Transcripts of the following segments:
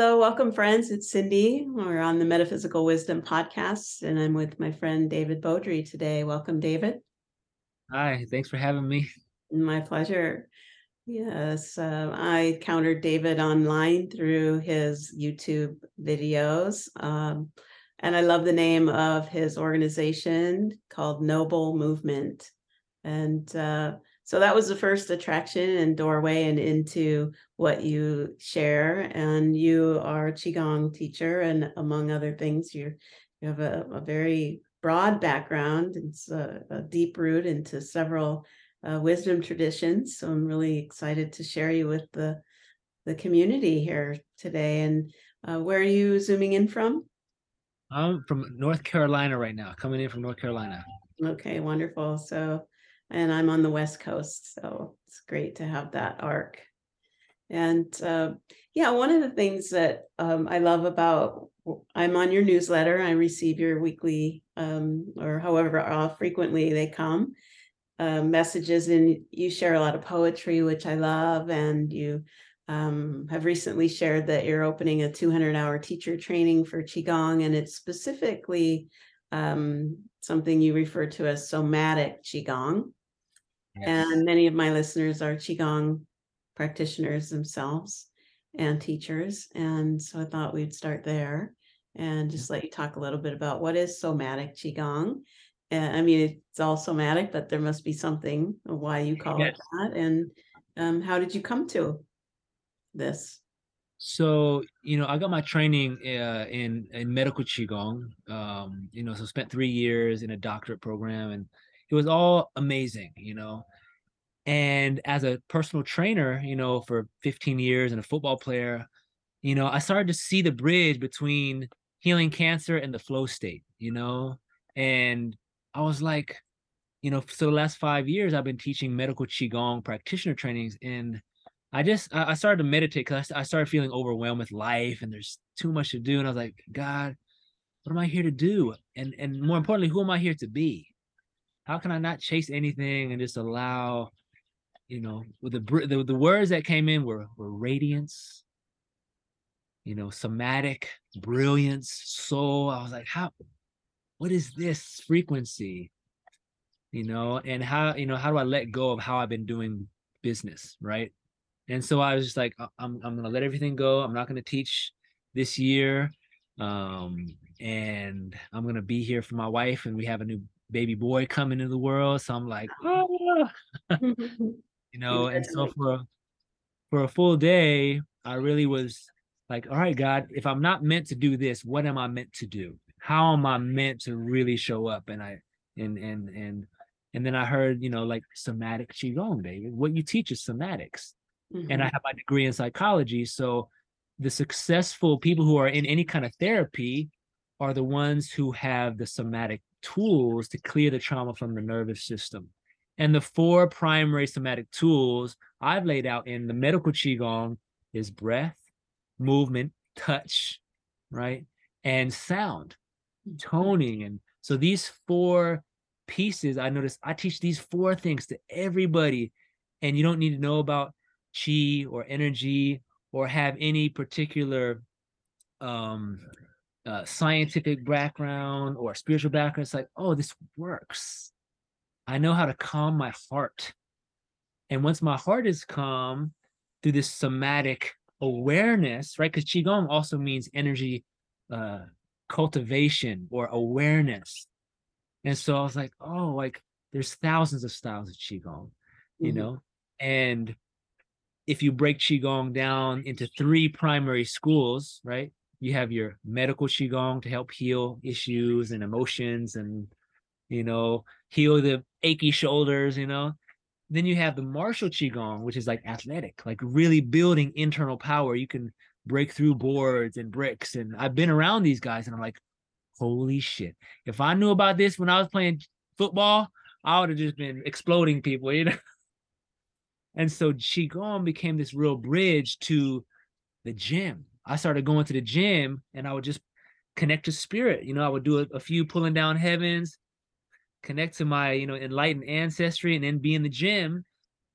Hello, welcome, friends. It's Cindy. We're on the Metaphysical Wisdom podcast, and I'm with my friend David Beaudry today. Welcome, David. Hi, thanks for having me. My pleasure. Yes, uh, I countered David online through his YouTube videos. Um, and I love the name of his organization called Noble Movement. And uh, so that was the first attraction and doorway and into what you share. And you are a qigong teacher and among other things you you have a, a very broad background. It's a, a, deep root into several uh, wisdom traditions. So i'm really excited to share you with the the community here today. And uh, where are you zooming in from? I'm from north carolina right now coming in from north carolina. Okay wonderful. So and I'm on the West Coast. So it's great to have that arc. And uh, yeah, one of the things that um, I love about I'm on your newsletter. I receive your weekly um, or however frequently they come uh, messages, and you share a lot of poetry, which I love. And you um, have recently shared that you're opening a 200 hour teacher training for Qigong, and it's specifically um, something you refer to as somatic Qigong. And many of my listeners are Qigong practitioners themselves and teachers. And so I thought we'd start there and just let you talk a little bit about what is somatic Qigong. And I mean, it's all somatic, but there must be something why you call yes. it that. And um, how did you come to this? So, you know, I got my training uh, in in medical qigong. Um, you know, so spent three years in a doctorate program, and it was all amazing, you know. And as a personal trainer, you know, for 15 years and a football player, you know, I started to see the bridge between healing cancer and the flow state, you know. And I was like, you know, so the last five years I've been teaching medical qigong practitioner trainings, and I just I started to meditate because I started feeling overwhelmed with life, and there's too much to do, and I was like, God, what am I here to do? And and more importantly, who am I here to be? How can I not chase anything and just allow, you know, with the the, the words that came in were were radiance, you know, somatic, brilliance, soul. I was like, how, what is this frequency? You know, and how, you know, how do I let go of how I've been doing business, right? And so I was just like, I'm I'm gonna let everything go. I'm not gonna teach this year. Um, and I'm gonna be here for my wife, and we have a new baby boy coming into the world. So I'm like, oh. you know, and so for for a full day, I really was like, all right, God, if I'm not meant to do this, what am I meant to do? How am I meant to really show up? And I and and and and then I heard, you know, like somatic qigong, David. What you teach is somatics. Mm-hmm. And I mm-hmm. have my degree in psychology. So the successful people who are in any kind of therapy are the ones who have the somatic tools to clear the trauma from the nervous system. And the four primary somatic tools I've laid out in the medical Qigong is breath, movement, touch, right? And sound, toning. And so these four pieces, I notice I teach these four things to everybody. And you don't need to know about chi or energy or have any particular um uh, scientific background or spiritual background, it's like, oh, this works. I know how to calm my heart. And once my heart is calm through this somatic awareness, right? Because Qigong also means energy uh, cultivation or awareness. And so I was like, oh, like there's thousands of styles of Qigong, you mm-hmm. know? And if you break Qigong down into three primary schools, right? You have your medical qigong to help heal issues and emotions and you know heal the achy shoulders you know? Then you have the martial qigong which is like athletic like really building internal power. You can break through boards and bricks and i've been around these guys and i'm like holy shit. If i knew about this when i was playing football i would have just been exploding people you know? And so qigong became this real bridge to the gym I started going to the gym and I would just connect to spirit. You know, I would do a, a few pulling down heavens, connect to my, you know, enlightened ancestry, and then be in the gym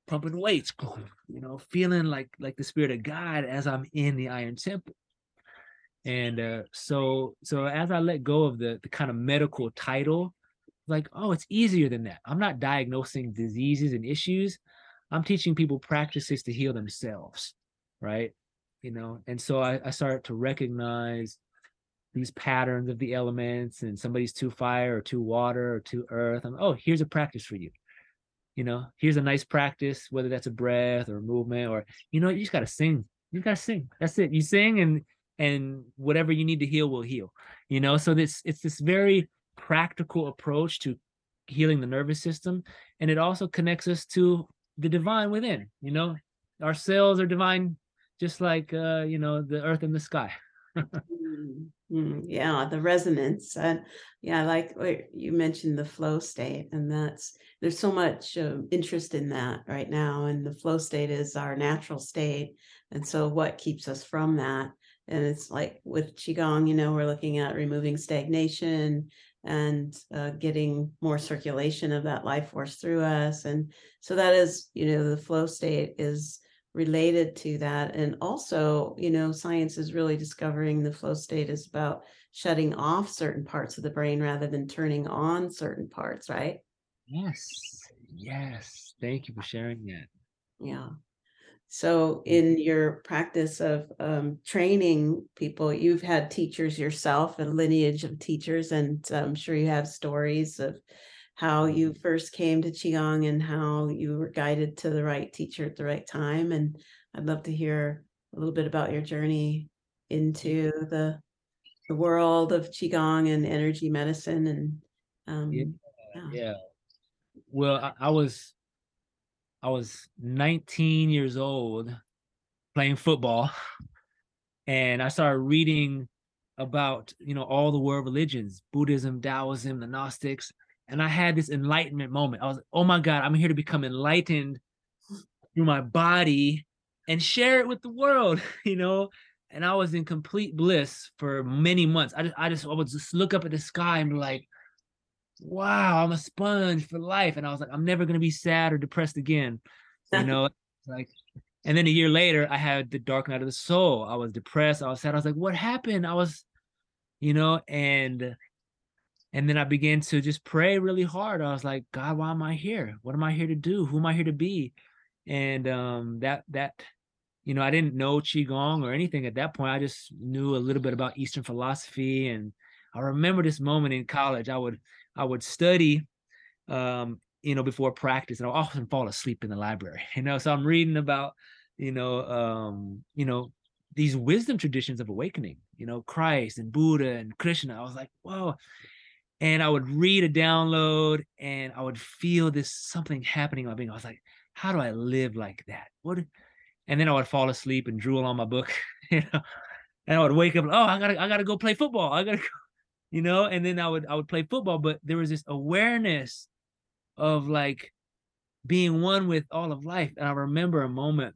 pumping weights, you know, feeling like like the spirit of God as I'm in the Iron Temple. And uh, so so as I let go of the the kind of medical title, like, oh, it's easier than that. I'm not diagnosing diseases and issues. I'm teaching people practices to heal themselves, right? You know, and so I, I started to recognize these patterns of the elements and somebody's too fire or too water or too earth. I'm, oh, here's a practice for you. You know, here's a nice practice, whether that's a breath or a movement or, you know, you just got to sing. You got to sing. That's it. You sing and, and whatever you need to heal will heal, you know? So this, it's this very practical approach to healing the nervous system. And it also connects us to the divine within, you know, our cells are divine, just like, uh, you know, the earth and the sky. Mm, mm, yeah, the resonance. And yeah, like you mentioned the flow state, and that's there's so much um, interest in that right now. And the flow state is our natural state. And so, what keeps us from that? And it's like with Qigong, you know, we're looking at removing stagnation and uh, getting more circulation of that life force through us. And so, that is, you know, the flow state is related to that and also you know science is really discovering the flow state is about shutting off certain parts of the brain rather than turning on certain parts right? Yes yes thank you for sharing that. Yeah. So in your practice of um, training people you've had teachers yourself a lineage of teachers and i'm sure you have stories of how you first came to Qigong and how you were guided to the right teacher at the right time. And I'd love to hear a little bit about your journey into the the world of Qigong and energy medicine and um, yeah. yeah. yeah. Well, I, I was I was 19 years old playing football and I started reading about you know all the world religions buddhism taoism the gnostics and I had this enlightenment moment. I was, oh my God, I'm here to become enlightened through my body and share it with the world, you know. And I was in complete bliss for many months. I just, I just, I would just look up at the sky and be like, wow, I'm a sponge for life. And I was like, I'm never gonna be sad or depressed again, you know. like, and then a year later, I had the dark night of the soul. I was depressed. I was sad. I was like, what happened? I was, you know, and and then I began to just pray really hard. I was like, God, why am I here? What am I here to do? Who am I here to be? And um, that that you know, I didn't know qigong or anything at that point. I just knew a little bit about Eastern philosophy, and I remember this moment in college. I would I would study, um, you know, before practice, and I often fall asleep in the library. You know, so I'm reading about, you know, um, you know, these wisdom traditions of awakening. You know, Christ and Buddha and Krishna. I was like, whoa and I would read a download and I would feel this something happening in my being. I was like, how do I live like that? What? And then I would fall asleep and drool on my book, you know, and I would wake up, oh, I gotta, I gotta go play football. I gotta go, you know, and then I would, I would play football, but there was this awareness of like being one with all of life. And I remember a moment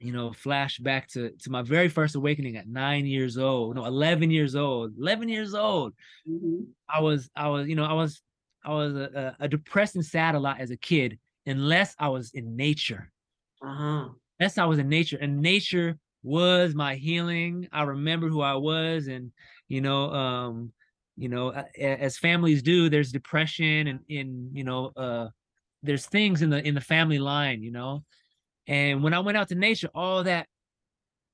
you know, flash back to to my very first awakening at nine years old, no, eleven years old, eleven years old. Mm-hmm. I was, I was, you know, I was, I was a, a, depressed and sad a lot as a kid, unless I was in nature. Uh-huh. Unless I was in nature, and nature was my healing. I remember who I was, and you know, um, you know, as families do, there's depression and in, you know, uh, there's things in the in the family line, you know and when I went out to nature, all that,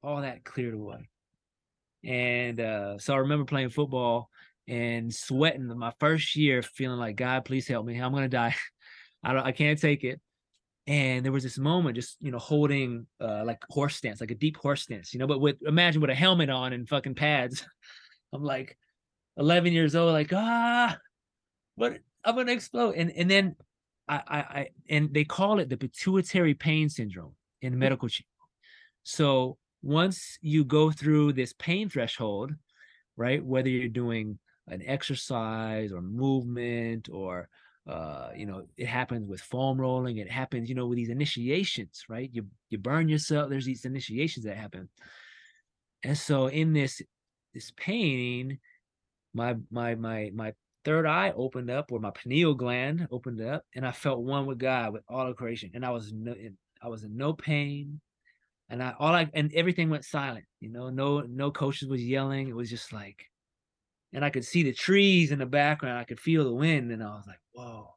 all that cleared away. And uh, so I remember playing football and sweating my first year, feeling like God, please help me. I'm gonna die. I don't, I can't take it. And there was this moment, just you know, holding uh, like horse stance, like a deep horse stance, you know, but with imagine with a helmet on and fucking pads. I'm like 11 years old, like ah, but I'm gonna explode. And and then I, I, I and they call it the pituitary pain syndrome in mm. medical. So once you go through this pain threshold, right, whether you're doing an exercise or movement or uh, you know, it happens with foam rolling. It happens, you know, with these initiations, right? You you burn yourself. There's these initiations that happen, and so in this this pain, my my my my third eye opened up or my pineal gland opened up and I felt one with God with all of creation. And I was no, I was in no pain. and I all I and everything went silent. You know, no no coaches was yelling. It was just like, and I could see the trees in the background. I could feel the wind, and I was like, whoa.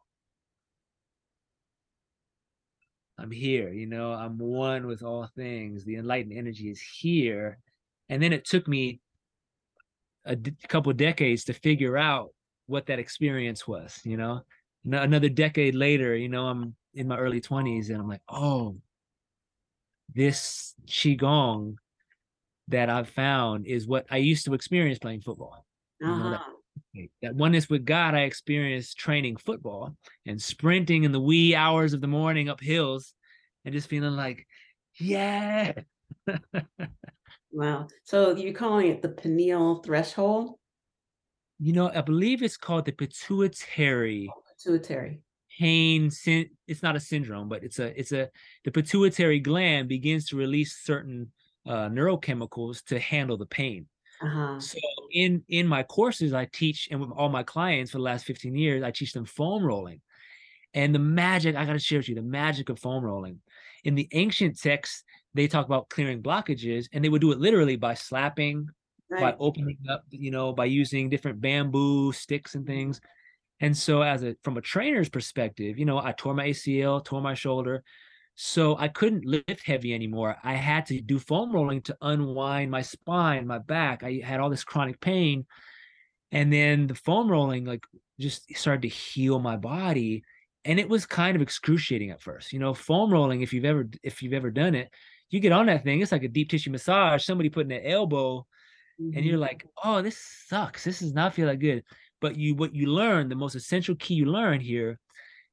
I'm here, you know, I'm one with all things. The enlightened energy is here. And then it took me a couple decades to figure out what that experience was, you know. another decade later, you know, I'm in my early 20s and I'm like, oh, this qigong that I've found is what I used to experience playing football. Uh-huh. You know, that, uh-huh. that oneness with God I experienced training football and sprinting in the wee hours of the morning up hills and just feeling like, yeah. wow. So you're calling it the pineal threshold? You know, I believe it's called the pituitary. Oh, pituitary pain it's not a syndrome but it's a it's a the pituitary gland begins to release certain uh, neurochemicals to handle the pain uh-huh. so in in my courses i teach and with all my clients for the last 15 years i teach them foam rolling and the magic i got to share with you the magic of foam rolling in the ancient texts they talk about clearing blockages and they would do it literally by slapping right. by opening up you know by using different bamboo sticks and things and so as a from a trainer's perspective, you know, I tore my ACL, tore my shoulder. So I couldn't lift heavy anymore. I had to do foam rolling to unwind my spine, my back. I had all this chronic pain. And then the foam rolling like just started to heal my body. And it was kind of excruciating at first. You know, foam rolling, if you've ever if you've ever done it, you get on that thing, it's like a deep tissue massage, somebody putting an elbow, mm-hmm. and you're mm-hmm. like, oh, this sucks. This does not feel that good. But you what you learn, the most essential key you learn here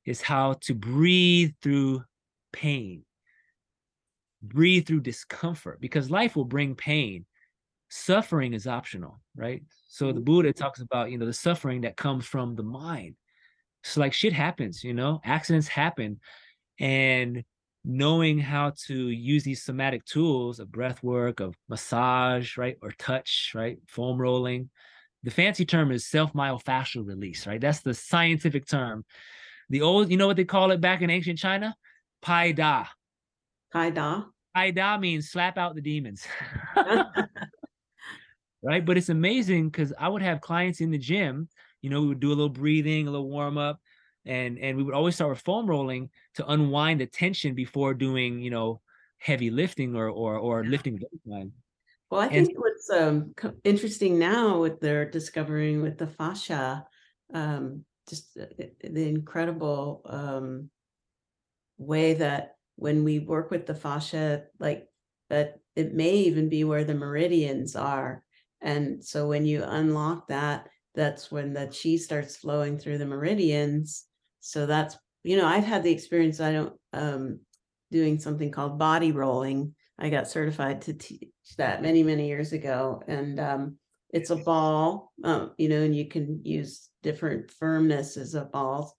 is how to breathe through pain. Breathe through discomfort because life will bring pain. Suffering is optional, right? So the Buddha mm-hmm. talks about, you know, the suffering that comes from the mind. So like shit happens, you know, accidents happen. And knowing how to use these somatic tools of breath work, of massage, right, or touch, right, foam rolling, the fancy term is self-myofascial release, right? That's the scientific term. The old, you know what they call it back in ancient China? Pai Da. Pai Da. Pai Da means slap out the demons. right? But it's amazing because I would have clients in the gym, you know, we would do a little breathing, a little warm up, and and we would always start with foam rolling to unwind the tension before doing, you know, heavy lifting or or or lifting the well, I think and, what's um, interesting now with their discovering with the fascia, um, just uh, the incredible um, way that when we work with the fascia, like that it may even be where the meridians are. And so when you unlock that, that's when the chi starts flowing through the meridians. So that's, you know, I've had the experience, I don't, um, doing something called body rolling. I got certified to teach that many, many years ago. And um, it's a ball, um, you know, and you can use different firmnesses of balls,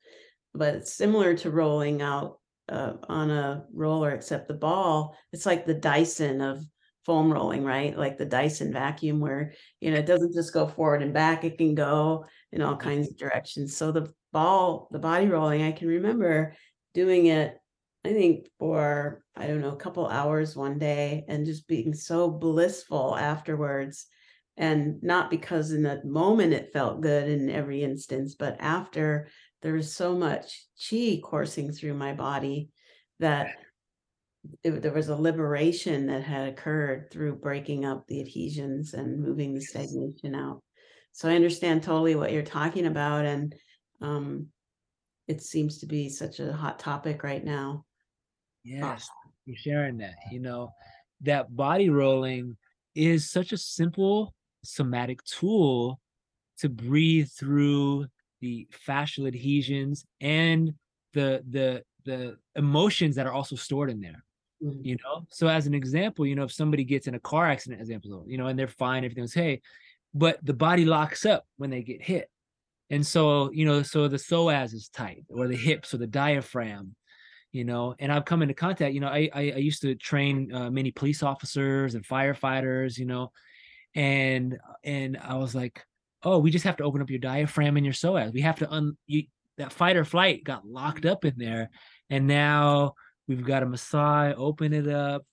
but it's similar to rolling out uh, on a roller, except the ball, it's like the Dyson of foam rolling, right? Like the Dyson vacuum, where, you know, it doesn't just go forward and back, it can go in all kinds of directions. So the ball, the body rolling, I can remember doing it I think for, I don't know, a couple hours one day and just being so blissful afterwards. And not because in that moment it felt good in every instance, but after there was so much chi coursing through my body that it, there was a liberation that had occurred through breaking up the adhesions and moving the stagnation out. So I understand totally what you're talking about. And um, it seems to be such a hot topic right now. Yes, you're sharing that. You know, that body rolling is such a simple somatic tool to breathe through the fascial adhesions and the the the emotions that are also stored in there. Mm-hmm. You know, so as an example, you know, if somebody gets in a car accident, example, you know, and they're fine, everything's hey, but the body locks up when they get hit. And so, you know, so the psoas is tight, or the hips, or the diaphragm, you know and i've come into contact you know i i, I used to train uh, many police officers and firefighters you know and and i was like oh we just have to open up your diaphragm and your psoas we have to un you that fight or flight got locked up in there and now we've got a massage open it up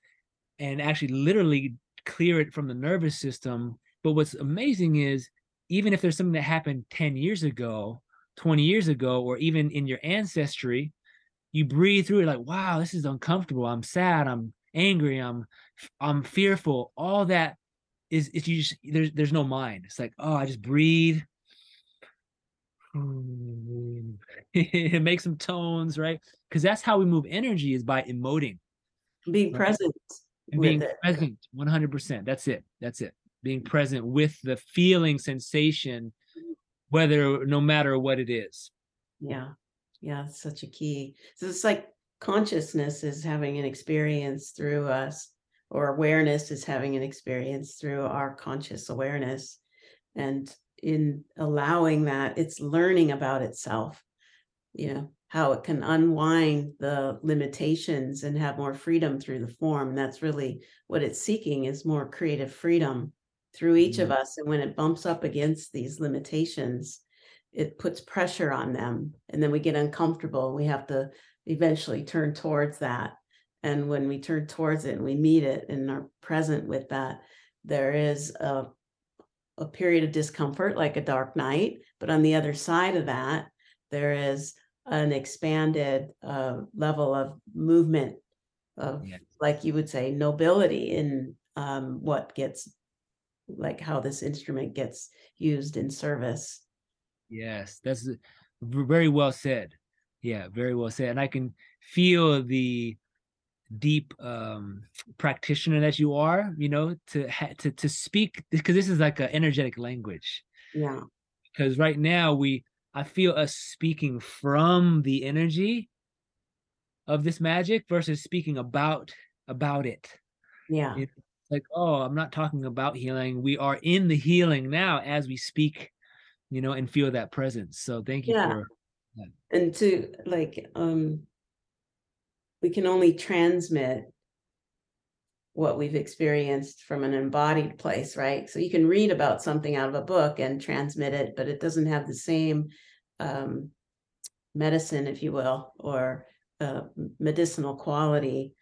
and actually literally clear it from the nervous system. But what's amazing is even if there's something that happened 10 years ago, 20 years ago, or even in your ancestry, you breathe through it like, wow, this is uncomfortable. I'm sad. I'm angry. I'm I'm fearful. All that is is you just there's there's no mind. It's like, oh, I just breathe. it makes some tones, right? Because that's how we move energy is by emoting. Being Right. present. And being it. present 100%. That's it. That's it. Being present with the feeling sensation, whether no matter what it is. Yeah, yeah, it's such a key. So it's like consciousness is having an experience through us, or awareness is having an experience through our conscious awareness. And in allowing that, it's learning about itself, you know, how it can unwind the limitations and have more freedom through the form. That's really what it's seeking is more creative freedom through each of us. And when it bumps up against these limitations, it puts pressure on them and then we get uncomfortable we have to eventually turn towards that and when we turn towards it and we meet it and are present with that there is a a period of discomfort like a dark night but on the other side of that there is an expanded uh, level of movement of Yeah. like you would say nobility in um, what gets like how this instrument gets used in service Yes, that's very well said. Yeah, very well said. And I can feel the deep um practitioner that you are, you know, to ha- to to speak because this is like an energetic language. yeah Because right now we I feel us speaking from the energy of this magic versus speaking about about it. yeah It's like, oh, I'm not talking about healing. We are in the healing now as we speak, you know, and feel that presence. So thank you Yeah. for and to like um we can only transmit what we've experienced from an embodied place right so you can read about something out of a book and transmit it but it doesn't have the same um medicine if you will or uh, medicinal quality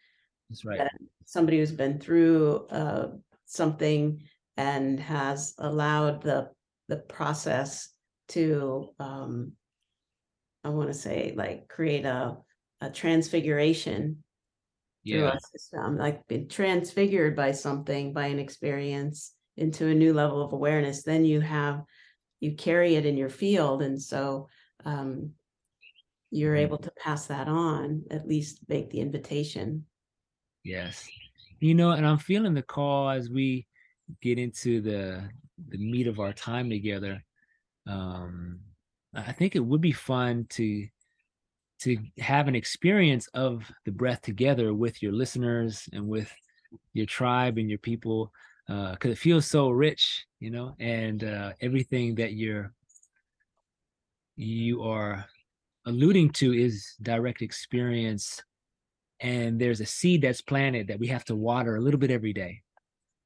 that's right. that somebody who's been through uh, something and has allowed the the process to um, I want to say like create a a transfiguration through Yeah. a system, like been transfigured by something, by an experience into a new level of awareness. Then you have you carry it in your field, and so um, you're Mhm. able to pass that on, at least make the invitation. Yes. You know, and I'm feeling the call as we get into the the meat of our time together. Um I think it would be fun to to have an experience of the breath together with your listeners and with your tribe and your people because it feels so rich, you know, and uh, everything that you're you are alluding to is direct experience and there's a seed that's planted that we have to water a little bit every day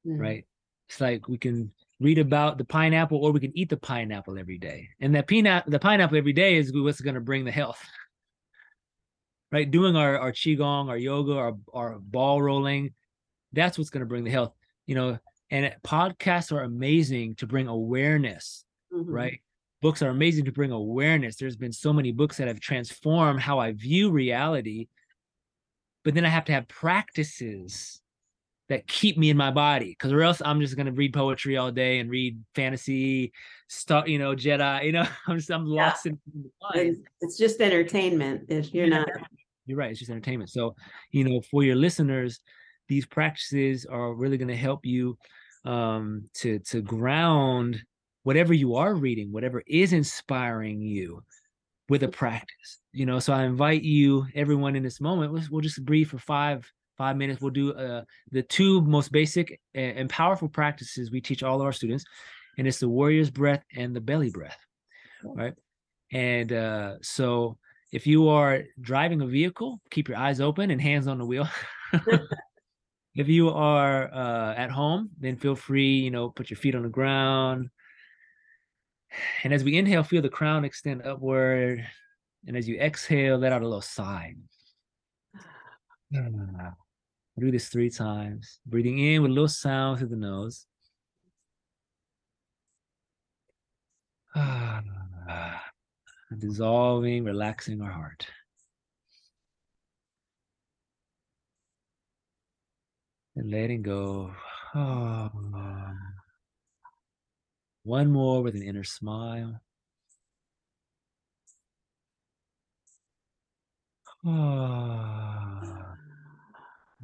Mm. right it's like we can read about the pineapple or we can eat the pineapple every day and that peanut the pineapple every day is what's going to bring the health right doing our our qigong our yoga our, our ball rolling that's what's going to bring the health you know and podcasts are amazing to bring awareness Mhm. right? Books are amazing to bring awareness. There's been so many books that have transformed how I view reality, but then I have to have practices that keep me in my body, because or else I'm just gonna read poetry all day and read fantasy stuff, you know, Jedi. You know, I'm just I'm Yeah. lost in. It's, just entertainment if you're Yeah. not You're right. It's just entertainment. So, you know, for your listeners, these practices are really going to help you um, to to ground whatever you are reading, whatever is inspiring you, with a practice. You know, so I invite you, everyone in this moment. We'll, we'll just breathe for five five minutes. We'll do uh, the two most basic and, and powerful practices we teach all of our students, and it's the warrior's breath and the belly breath, right? And uh, so if you are driving a vehicle, keep your eyes open and hands on the wheel. if you are uh, at home, then feel free, you know, put your feet on the ground. And as we inhale, feel the crown extend upward. And as you exhale, let out a little sigh. Ah, do this three times. Breathing in with a little sound through the nose. Ah, dissolving, relaxing our heart. And letting go. Oh. One more with an inner smile.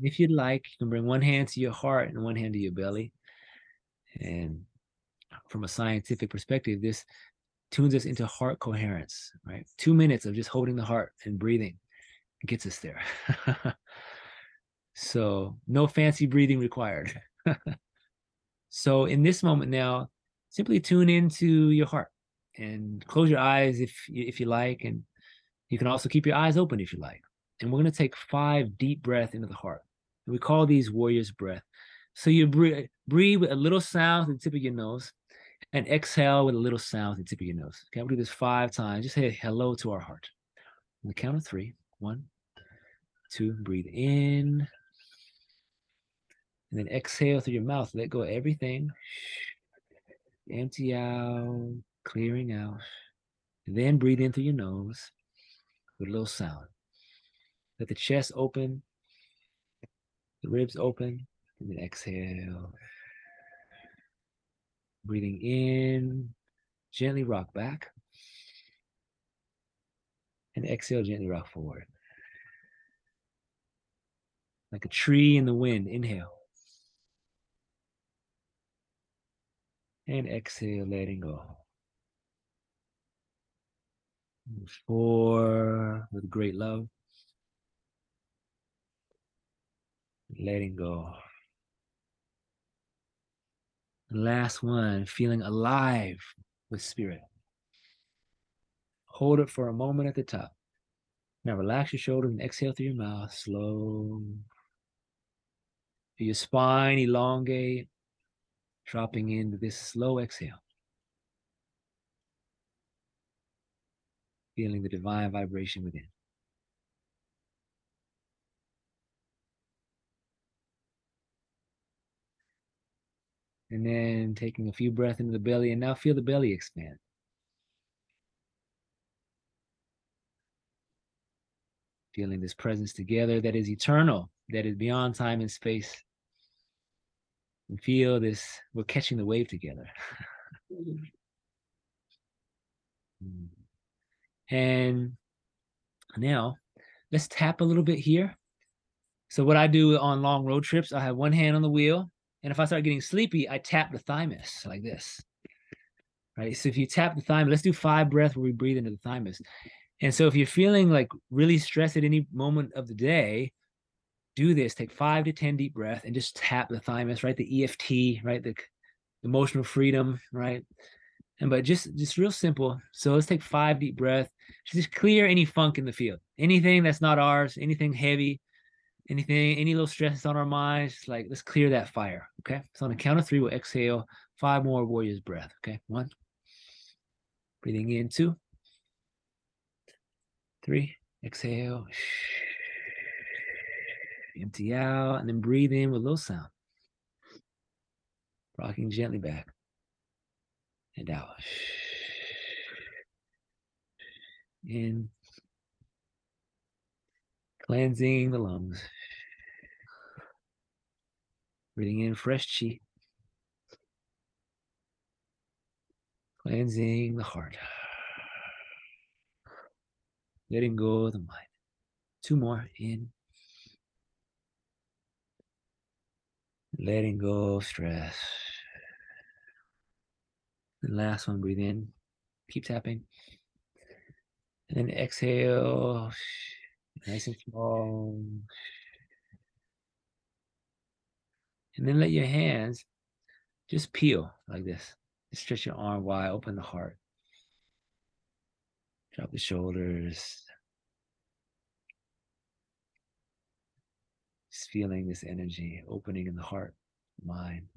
If you'd like, you can bring one hand to your heart and one hand to your belly. And from a scientific perspective, this tunes us into heart coherence, right? Two minutes of just holding the heart and breathing gets us there. so, no fancy breathing required. so, in this moment now, simply tune into your heart and close your eyes if if you like and you can also keep your eyes open if you like. And we're going to take five deep breaths into the heart. We call these warriors breath. So you breathe, breathe with a little sound to the tip of your nose and exhale with a little sound to the tip of your nose. Okay we'll do this five times. Just say hello to our heart. On the count of three one two breathe in. And then exhale through your mouth. Let go of everything. Empty out, clearing out. And then breathe in through your nose with a little sound. Let the chest open, the ribs open, and then exhale. Breathing in, gently rock back. And exhale, gently rock forward. Like a tree in the wind, inhale. and exhale, letting go. Four with great love, letting go. Last one, feeling alive with spirit. Hold it for a moment at the top. Now relax your shoulders and exhale through your mouth, slow. Feel your spine elongate dropping into this slow exhale. Feeling the divine vibration within. And then taking a few breaths into the belly, and now feel the belly expand. Feeling this presence together that is eternal, that is beyond time and space and feel this we're catching the wave together mm. And now let's tap a little bit here. So what i do on long road trips i have one hand on the wheel and if i start getting sleepy i tap the thymus like this. Right? So if you tap the thymus let's do five breaths where we breathe into the thymus. And so if you're feeling like really stressed at any moment of the day do this. Take five to ten deep breaths and just tap the thymus right? The eft right? The emotional freedom right and but just just real simple. So let's take five deep breaths. just clear any funk in the field. Anything that's not ours anything heavy anything any little stress on our minds just like let's clear that fire okay? So on the count of three we'll exhale. Five more warriors breath okay? One. Breathing in. Two. Three. Exhale. Empty out. And then breathe in with a little sound. Rocking gently back and out. In. Cleansing the lungs. Breathing in fresh chi. Cleansing the heart. Letting go of the mind. Two more in. letting go of stress. The last one, breathe in, keep tapping. And then exhale, nice and small. And then let your hands just peel like this. Just stretch your arm wide, open the heart. Drop the shoulders. Just feeling this energy opening in the heart, mind.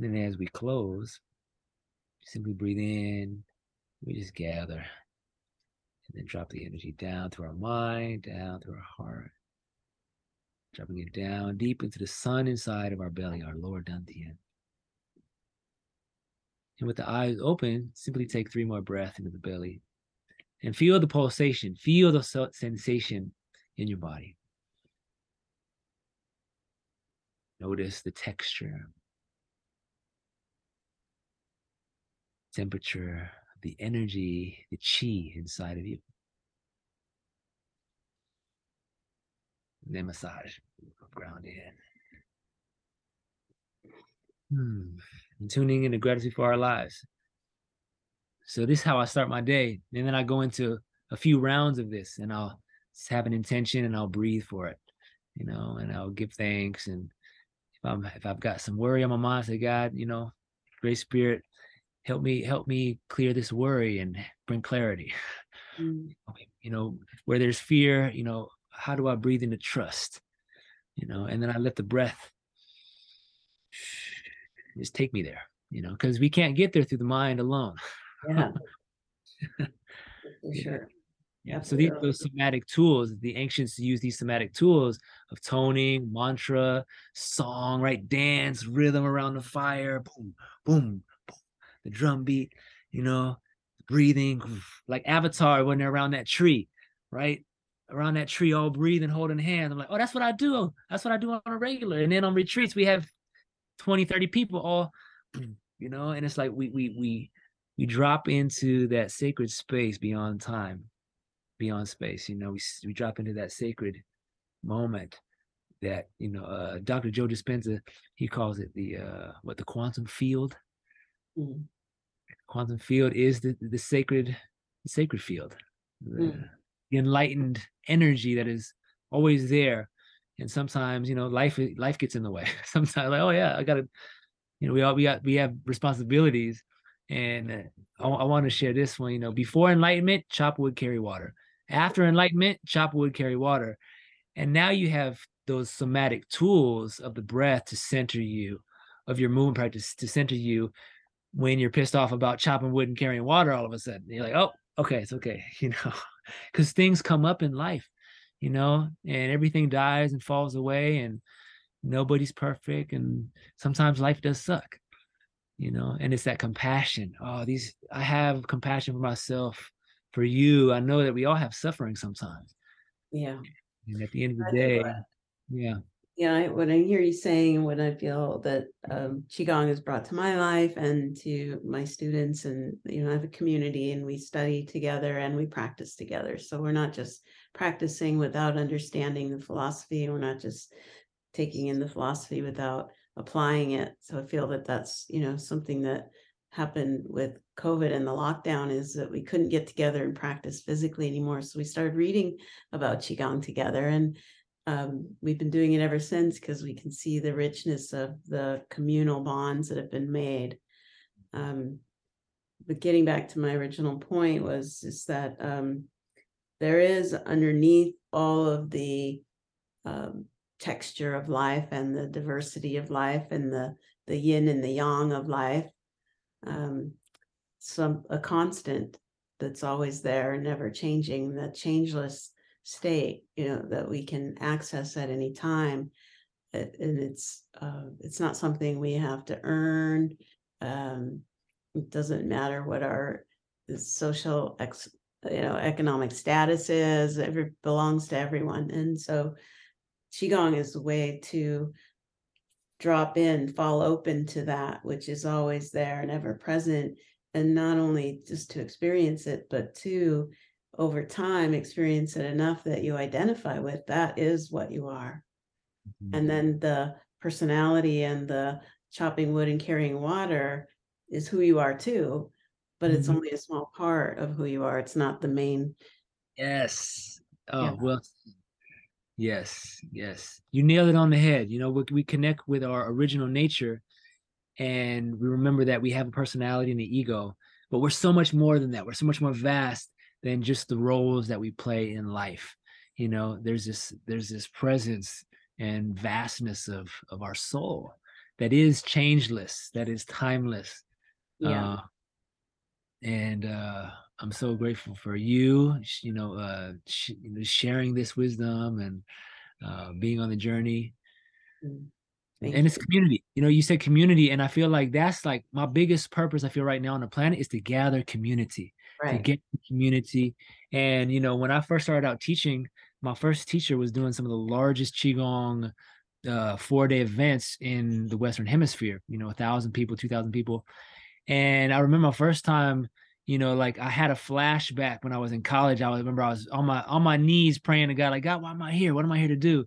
And then as we close, simply breathe in, we just gather. And then drop the energy down through our mind, down through our heart, dropping it down deep into the sun inside of our belly, our lower dantian. And with the eyes open, simply take three more breaths into the belly and feel the pulsation, feel the sensation in your body. Notice the texture, temperature, the energy, the chi inside of you. Then massage, ground in. Hmm. And tuning into gratitude for our lives. So this is how I start my day. And then I go into a few rounds of this and I'll have an intention and I'll breathe for it, you know, and I'll give thanks. And if I'm if I've got some worry on my mind, I say, God, you know, great spirit, help me, help me clear this worry and bring clarity. Mm. You know, where there's fear, you know, how do I breathe into trust? You know, and then I let the breath just take me there, you know, because we can't get there through the mind alone. Yeah. For sure. Yeah. So these those somatic tools, the ancients use these somatic tools of toning, mantra, song, right? Dance, rhythm around the fire, boom, boom. The drum beat, you know, breathing, like Avatar when they're around that tree, right? Around that tree, all breathing, holding hands. I'm like, oh, that's what I do. That's what I do on a regular. And then on retreats, we have 20, 30 people all, you know, and it's like we we we we drop into that sacred space beyond time, beyond space. You know, we we drop into that sacred moment that you know uh, Dr. Joe Dispenza he calls it the uh, what the quantum field. Mm. Quantum field is the the sacred the sacred field, the, mm. the enlightened energy that is always there. And sometimes you know life life gets in the way. sometimes like oh yeah I gotta you know we all we got we have responsibilities and uh, I, I want to share this one. You know, before enlightenment, chop wood, carry water. After enlightenment, chop wood, carry water. And now you have those somatic tools of the breath to center you, of your movement practice to center you when you're pissed off about chopping wood and carrying water all of a sudden. You're like, oh, okay, it's okay, you know, because things come up in life, you know, and everything dies and falls away and nobody's perfect. And sometimes life does suck you know and it's that compassion. Oh these i have compassion for myself for you. I know that we all have suffering sometimes. Yeah. And at the end of the day yeah yeah what i hear you saying and what i feel that um, qigong has brought to my life and to my students and you know i have a community and we study together and we practice together so we're not just practicing without understanding the philosophy we're not just taking in the philosophy without applying it. So I feel that that's, you know, something that happened with COVID and the lockdown is that we couldn't get together and practice physically anymore. So we started reading about Qigong together. And um, we've been doing it ever since because we can see the richness of the communal bonds that have been made. Um, but getting back to my original point was is that um, there is underneath all of the um, texture of life and the diversity of life and the the yin and the yang of life um, some a constant that's always there never changing the changeless state you know that we can access at any time and it's uh, it's not something we have to earn um, it doesn't matter what our social ex, you know economic status is it belongs to everyone and so qigong is the way to drop in fall open to that which is always there and ever present and not only just to experience it but to over time experience it enough that you identify with that is what you are mm-hmm. and then the personality and the chopping wood and carrying water is who you are too but mm-hmm. it's only a small part of who you are it's not the main yes oh yeah. well Yes, yes. You nailed it on the head. You know, we, we connect with our original nature and we remember that we have a personality and an ego, but we're so much more than that. We're so much more vast than just the roles that we play in life. You know, there's this there's this presence and vastness of of our soul that is changeless, that is timeless. Yeah. Uh, and uh I'm so grateful for you, you know, uh, sh- sharing this wisdom and uh, being on the journey. Mm. and Thank it's community. You know, you said community, and I feel like that's like my biggest purpose. I feel right now on the planet is to gather community, to get the community. And you know, when I first started out teaching, my first teacher was doing some of the largest qigong uh, four day events in the Western Hemisphere. You know, a thousand people, two thousand people. And I remember my first time. You know, like I had a flashback when I was in college. I remember I was on my on my knees praying to God, like God, why am I here? What am I here to do?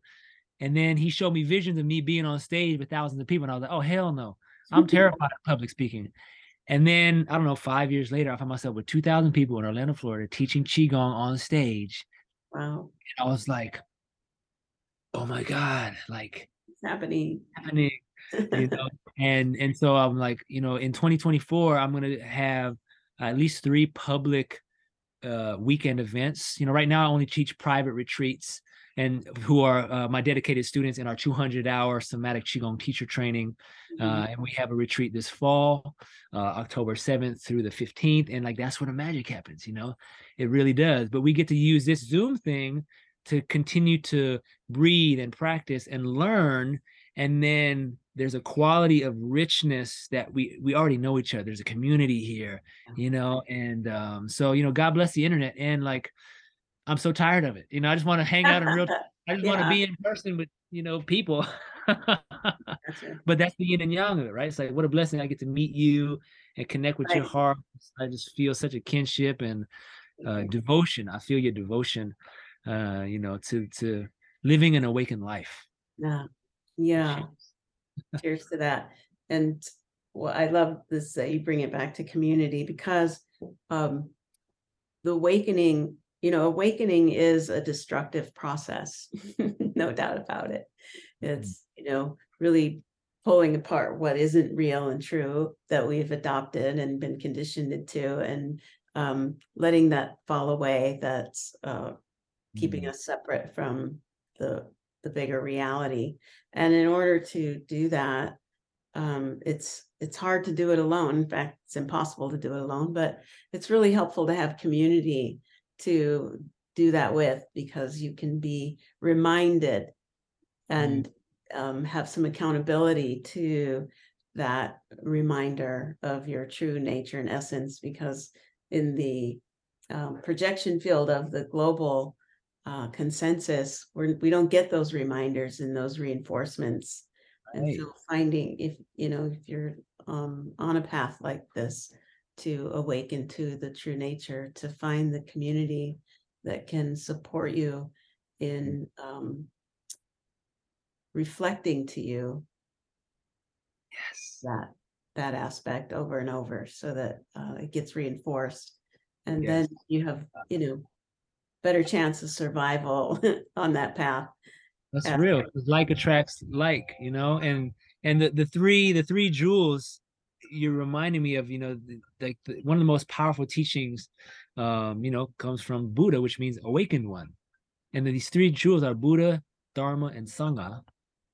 And then he showed me visions of me being on stage with thousands of people. And I was like, oh, hell no. I'm terrified of public speaking. And then I don't know, five years later, I found myself with 2,000 people in Orlando, Florida, teaching Qigong on stage. Wow. And I was like, oh my God, like It's happening. happening, you know? and and so I'm like, you know, in 2024, I'm gonna have at least three public uh weekend events. You know, right now I only teach private retreats and who are uh, my dedicated students in our 200 hour somatic qigong teacher training. Uh, and we have a retreat this fall uh, october 7th through the 15th and like that's where the magic happens you know? It really does but we get to use this zoom thing to continue to breathe and practice and learn and then there's a quality of richness that we we already know each other. There's a community here you know? And um so you know god bless the internet and like i'm so tired of it. You know i just want to hang out in real i just want to be in person with you know people Gotcha. but that's the yin and yang of it right it's like what a blessing i get to meet you and connect with your heart i just feel such a kinship and uh, you. devotion i feel your devotion uh you know to to living an awakened life Yeah. Yeah. Cheers to that. And well, I love this that you bring it back to community because um the awakening, you know, awakening is a destructive process, no doubt about it. It's, you know, really pulling apart what isn't real and true that we've adopted and been conditioned into and um letting that fall away that's uh keeping Mm. us separate from the the bigger reality. And in order to do that um it's it's hard to do it alone. In fact it's impossible to do it alone but it's really helpful to have community to do that with because you can be reminded and um, have some accountability to that reminder of your true nature and essence because in the um, projection field of the global uh, consensus we're, we don't get those reminders and those reinforcements and so finding if you know if you're um, on a path like this to awaken to the true nature to find the community that can support you in um, reflecting to you yes that that aspect over and over so that uh, it gets reinforced and Yes. then you have you know better chance of survival on that path That's Yeah. real. Like attracts like, you know, and and the the three the three jewels you're reminding me of, you know, the, like the, one of the most powerful teachings, um, you know, comes from Buddha, which means awakened one. And then these three jewels are Buddha, Dharma, and Sangha.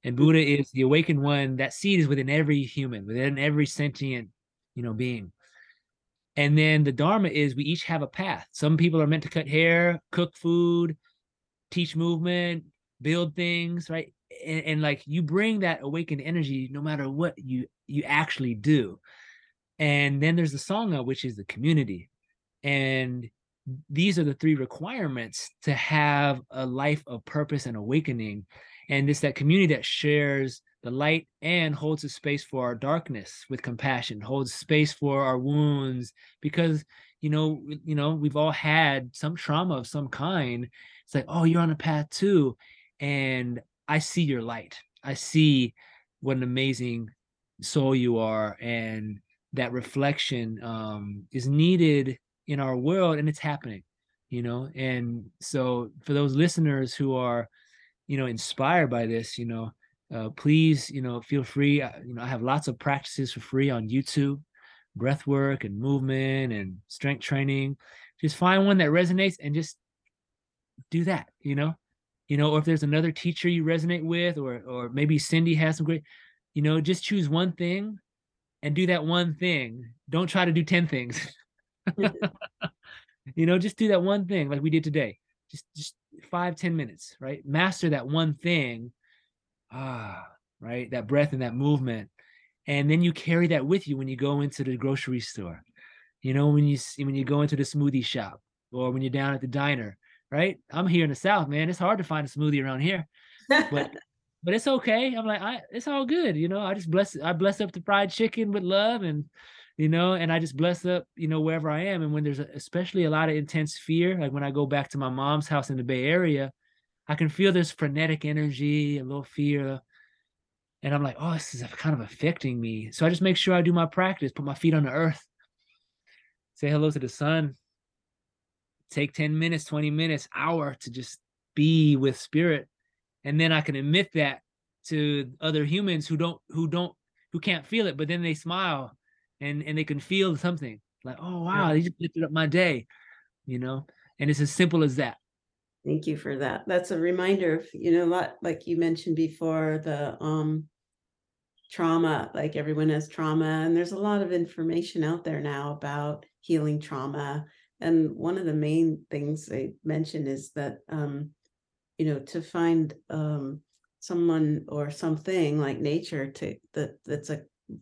And Buddha is the awakened one. That seed is within every human, within every sentient, you know, being. And then the Dharma is we each have a path. Some people are meant to cut hair, cook food, teach movement, build things, right? And, and like you bring that awakened energy no matter what you you actually do. And then there's the Sangha, which is the community. And these are the three requirements to have a life of purpose and awakening. And it's that community that shares the light and holds a space for our darkness with compassion, holds space for our wounds, because you know, you know, we've all had some trauma of some kind. It's like, oh, you're on a path too. And I see your light. I see what an amazing soul you are. And that reflection um, is needed in our world and it's happening, you know? And so for those listeners who are, you know, inspired by this, you know, uh, please, you know, feel free. I- You know, I have lots of practices for free on YouTube, breath work and movement and strength training. Just find one that resonates and just do that, you know? You know, or if there's another teacher you resonate with, or or maybe Cindy has some great, you know, just choose one thing and do that one thing. Don't try to do 10 things. you know, just do that one thing like we did today. Just just five ten minutes, right? Master that one thing. Ah, right? That breath and that movement. And then you carry that with you when you go into the grocery store. You know, when you when you go into the smoothie shop or when you're down at the diner, right? I'm here in the South, man. It's hard to find a smoothie around here. But but it's okay. I'm like, I it's all good, you know. I just bless I bless up the fried chicken with love and you know, and I just bless up, you know, wherever I am. And when there's a, especially a lot of intense fear, like when I go back to my mom's house in the Bay Area, I can feel this frenetic energy, a little fear. And I'm like, oh, this is kind of affecting me. So I just make sure I do my practice, put my feet on the earth, say hello to the sun, take 10 minutes, 20 minutes, hour to just be with spirit. And then I can admit that to other humans who don't, who don't, who can't feel it, but then they smile and and they can feel something like, oh wow, yeah. they just lifted up my day, you know. And it's as simple as that. Thank you for that. That's a reminder of, you know, a lot like you mentioned before, the um trauma, like everyone has trauma, and there's a lot of information out there now about healing trauma. And one of the main things they mention is that um, you know, to find um someone or something like nature to that that's a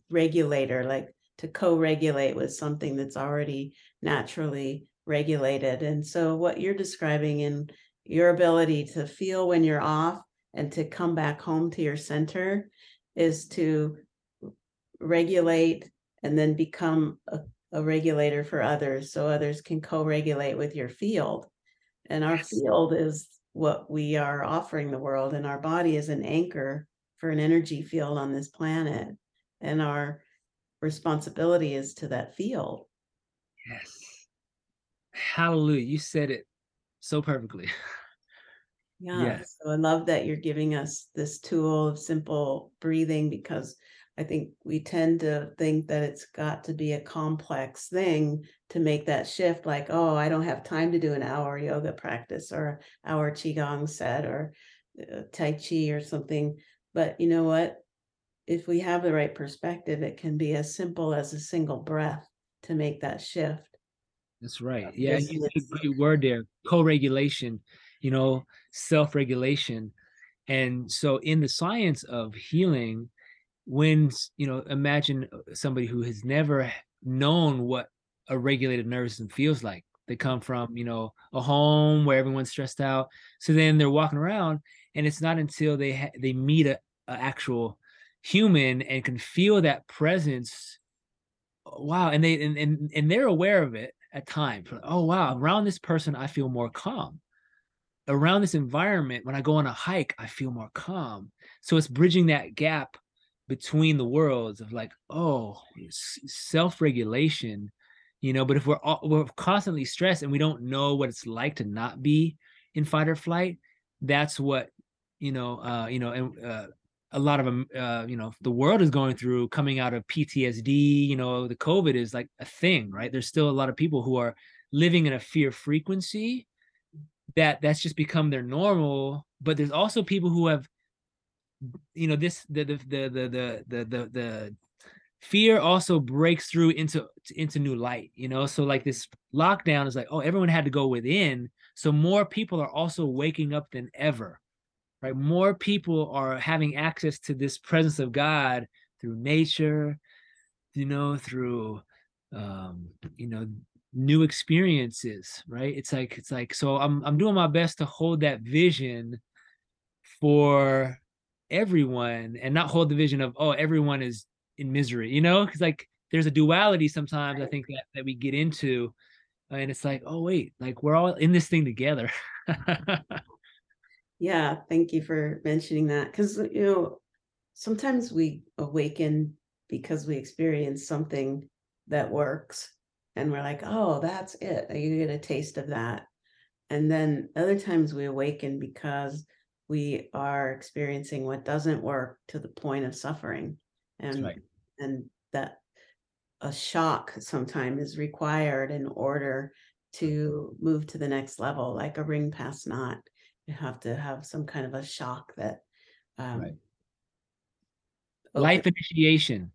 regulator, like to co-regulate with something that's already naturally regulated. And so what you're describing in your ability to feel when you're off and to come back home to your center is to regulate and then become a, a regulator for others so others can co-regulate with your field. And our yes. field is what we are offering the world and our body is an anchor for an energy field on this planet. And our responsibility is to that field. Yes. Hallelujah. You said it so perfectly. Yeah. Yes. So I love that you're giving us this tool of simple breathing because I think we tend to think that it's got to be a complex thing to make that shift like, oh, I don't have time to do an hour yoga practice or hour qigong set or uh, tai chi or something. But you know what? If we have the right perspective, it can be as simple as a single breath to make that shift. That's right. Yeah, you a great word there. Co-regulation, you know, self-regulation. And so in the science of healing, when you know, imagine uh, somebody who has never known what a regulated nervous system feels like. They come from, you know, a home where everyone's stressed out. So then they're walking around, and it's not until they ha- they meet a, a actual human and can feel that presence. Wow and they and, and and they're aware of it at times. Oh wow around this person i feel more calm. Around this environment when i go on a hike i feel more calm. So it's bridging that gap between the worlds of like oh self-regulation you know but if we're all, we're constantly stressed and we don't know what it's like to not be in fight or flight that's what you know uh you know and uh a lot of them, uh, you know, the world is going through coming out of PTSD, you know, the COVID is like a thing, right? There's still a lot of people who are living in a fear frequency that that's just become their normal. But there's also people who have, you know, this the the the the the the, the, the fear also breaks through into into new light you know so like this lockdown is like oh everyone had to go within so more people are also waking up than ever right? More people are having access to this presence of God through nature, you know, through um, you know, new experiences, right? It's like it's like so I'm I'm doing my best to hold that vision for everyone and not hold the vision of oh everyone is in misery, you know? Cuz like there's a duality sometimes I think that that we get into and it's like oh wait, like we're all in this thing together. Yeah, thank you for mentioning that. Because, uh, you know, sometimes we awaken because we experience something that works and we're like, oh, that's it. You get a taste of that. And then other times we awaken because we are experiencing what doesn't work to the point of suffering. And right. and that a shock sometimes is required in order mm-hmm. to move to the next level, like a ring pass not you have to have some kind of a shock that um, right. life initiation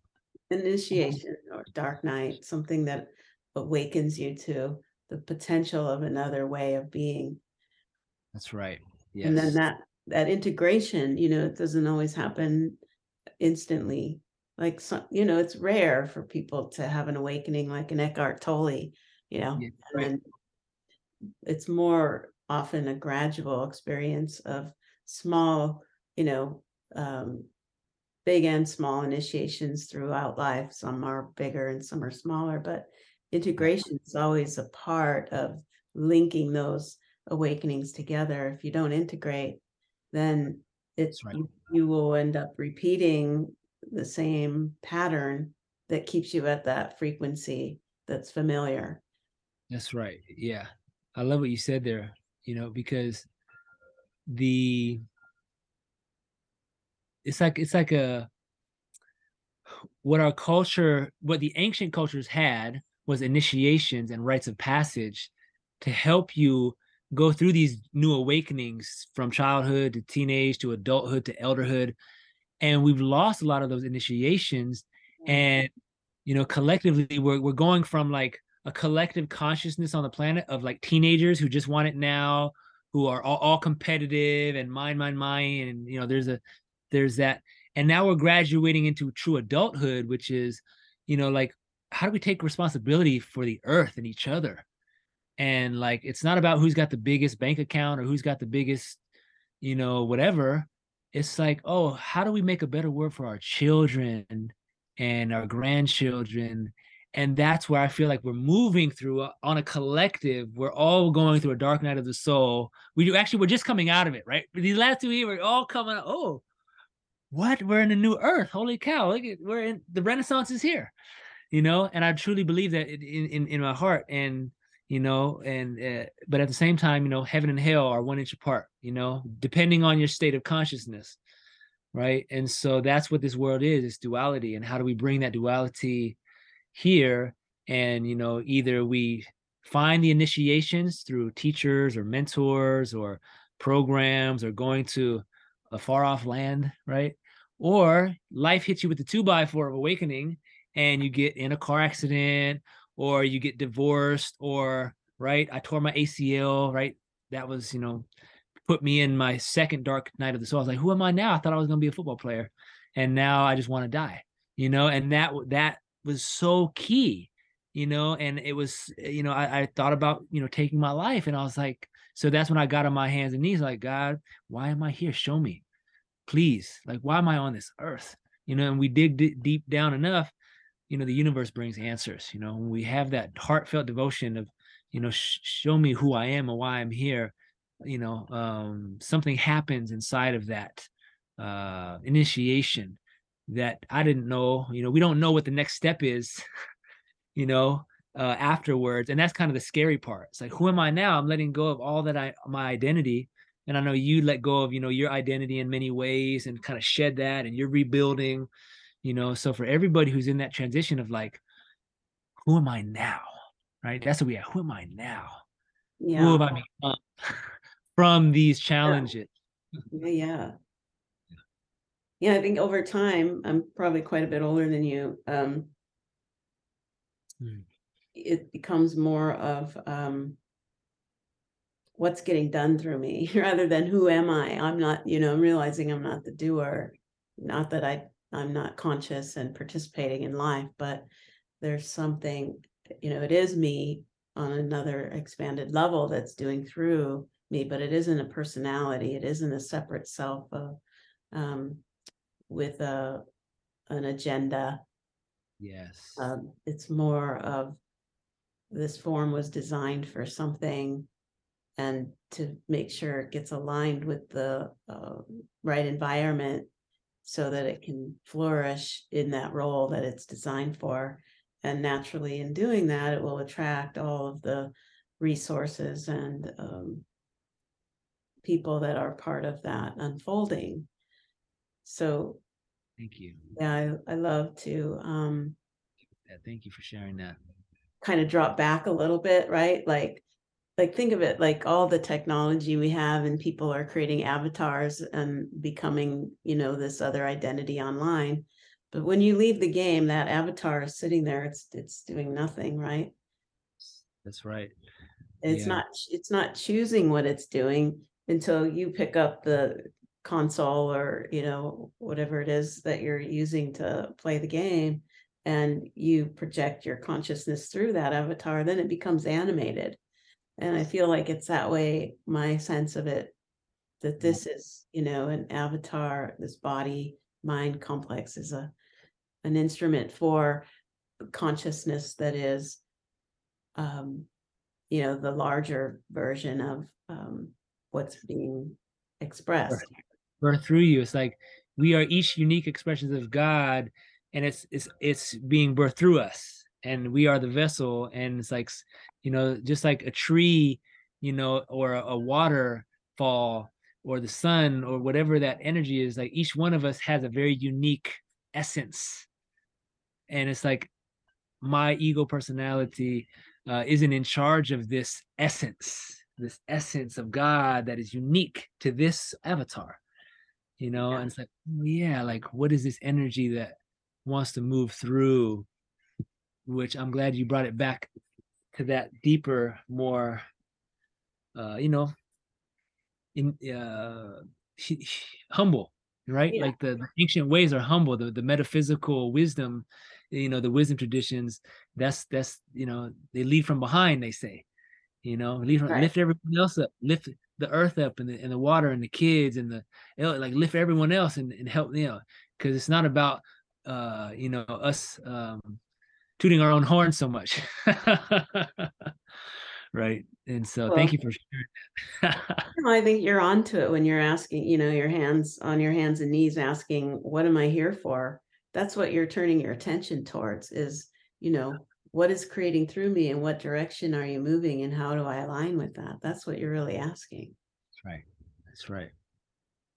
initiation or dark night something that awakens you to the potential of another way of being That's right. And then that that integration, you know, it doesn't always happen instantly. Like some, you know, it's rare for people to have an awakening like an Eckhart Tolle, you know, Yeah, right. then it's more often a gradual experience of small, you know, um, big and small initiations throughout life. Some are bigger and some are smaller, but integration is always a part of linking those awakenings together. If you don't integrate, then it's right. you, you will end up repeating the same pattern that keeps you at that frequency that's familiar. That's right. Yeah. I love what you said there, you know, because the it's like it's like a what our culture what the ancient cultures had was initiations and rites of passage to help you go through these new awakenings from childhood to teenage to adulthood to elderhood. And we've lost a lot of those initiations mm. and you know collectively we're, we're going from like a collective consciousness on the planet of like teenagers who just want it now who are all, all competitive and mine mine mine and you know there's a there's that. And now we're graduating into true adulthood which is you know like how do we take responsibility for the earth and each other? And like it's not about who's got the biggest bank account or who's got the biggest you know whatever. It's like oh how do we make a better world for our children and our grandchildren and that's where i feel like we're moving through uh, on a collective we're all going through a dark night of the soul. We do actually we're just coming out of it right? These last two years we're all coming out oh what? We're in a new earth. Holy cow look at we're in the renaissance is here. You know? And i truly believe that in in, in my heart and you know and uh, but at the same time you know heaven and hell are one inch apart you know depending on your state of consciousness right? And so that's what this world is it's duality. And how do we bring that duality here and you know either we find the initiations through teachers or mentors or programs or going to a far off land right? Or life hits you with the two by four of awakening and you get in a car accident or you get divorced or right i tore my acl right? That was you know put me in my second dark night of the soul. I was like who am i now? I thought i was going to be a football player and now i just want to die you know? And that that was so key you know and it was you know I, I thought about you know taking my life and i was like so that's when i got on my hands and knees like god why am i here? Show me. Please like why am i on this earth? You know and we dig d- deep down enough you know the universe brings answers you know when we have that heartfelt devotion of you know sh- show me who i am and why i'm here you know um something happens inside of that uh initiation that i didn't know you know we don't know what the next step is you know uh afterwards and that's kind of the scary part. It's like who am i now? I'm letting go of all that i my identity and i know you let go of you know your identity in many ways and kind of shed that and you're rebuilding you know. So for everybody who's in that transition of like who am i now right? That's what we are who am i now? Who Yeah, have i become from these challenges? Yeah, yeah. Yeah, I think over time, I'm probably quite a bit older than you. Um, Hmm. it becomes more of um, what's getting done through me rather than who am I? I'm not, you know, I'm realizing I'm not the doer. Not that I I'm not conscious and participating in life, but there's something, you know, it is me on another expanded level that's doing through me, but it isn't a personality. It isn't a separate self of um, with a an agenda. yes Um, it's more of this form was designed for something and to make sure it gets aligned with the uh, right environment so that it can flourish in that role that it's designed for. And naturally, in doing that, it will attract all of the resources and um, people that are part of that unfolding. So, thank you yeah, I, I love to um, Yeah, thank you for sharing that kind of drop back a little bit, right? Like like think of it like all the technology we have and people are creating avatars and becoming, you know, this other identity online. But when you leave the game, that avatar is sitting there, it's it's doing nothing, right? that's right It's Yeah. not it's not choosing what it's doing. until you pick up the console or, you know, whatever it is that you're using to play the game. And you project your consciousness through that avatar, then it becomes animated. And I feel like it's that way, my sense of it, that this is, you know, an avatar, this body mind complex is a an instrument for consciousness that is um you know the larger version of um what's being expressed birth through you. It's like we are each unique expressions of god and it's it's it's being birthed through us and we are the vessel and it's like you know just like a tree you know or a, a waterfall or the sun or whatever that energy is like each one of us has a very unique essence. And it's like my ego personality uh, isn't in charge of this essence this essence of god that is unique to this avatar you know yeah. and it's like oh, yeah like what is this energy that wants to move through which i'm glad you brought it back to that deeper more uh you know in uh humble right yeah. like the, the, ancient ways are humble the, the metaphysical wisdom you know the wisdom traditions that's that's you know they lead from behind they say you know lead from, right. lift everyone else up lift the earth up and the, and the water and the kids and the like lift everyone else and, and help know because it's not about uh you know us um tooting our own horn so much. Right? And so well, thank you for sharing i think you're onto it when you're asking you know your hands on your hands and knees asking what am i here for? That's what you're turning your attention towards is you know what is creating through me and what direction are you moving and how do i align with that? That's what you're really asking. That's right. That's right.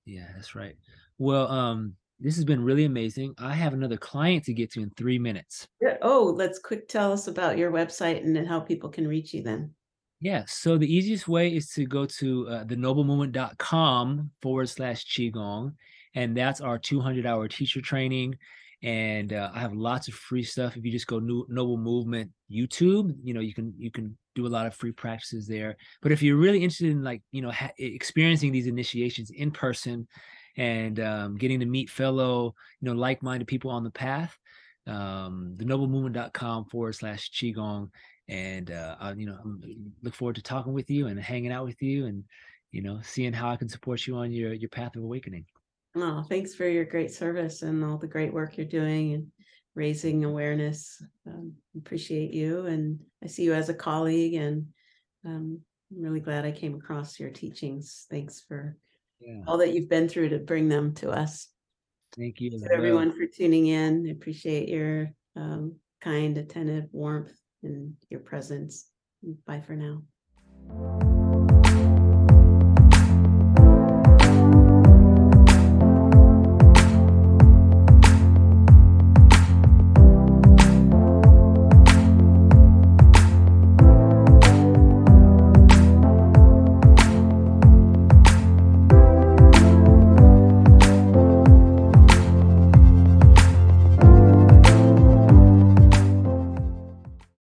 Yeah that's right. Well um this has been really amazing. I have another client to get to in three minutes. Oh let's quick tell us about your website and how people can reach you then. Yeah, so the easiest way is to go to uh, thenoblemovement.com forward slash Qigong, and that's our 200 hour teacher training and uh, I have lots of free stuff. If you just go New, Noble Movement YouTube, you know you can you can do a lot of free practices there. But if you're really interested in like you know ha- experiencing these initiations in person and um, getting to meet fellow you know like-minded people on the path, um, thenoblemovement.com forward slash qigong, and uh, I, you know look forward to talking with you and hanging out with you and you know seeing how I can support you on your your path of awakening. Oh, thanks for your great service and all the great work you're doing and raising awareness. Um, appreciate you, and I see you as a colleague, and um, I'm really glad I came across your teachings. Thanks for yeah. all that you've been through to bring them to us. Thank you, everyone, for tuning in. I appreciate your um, kind, attentive warmth and your presence. Bye for now.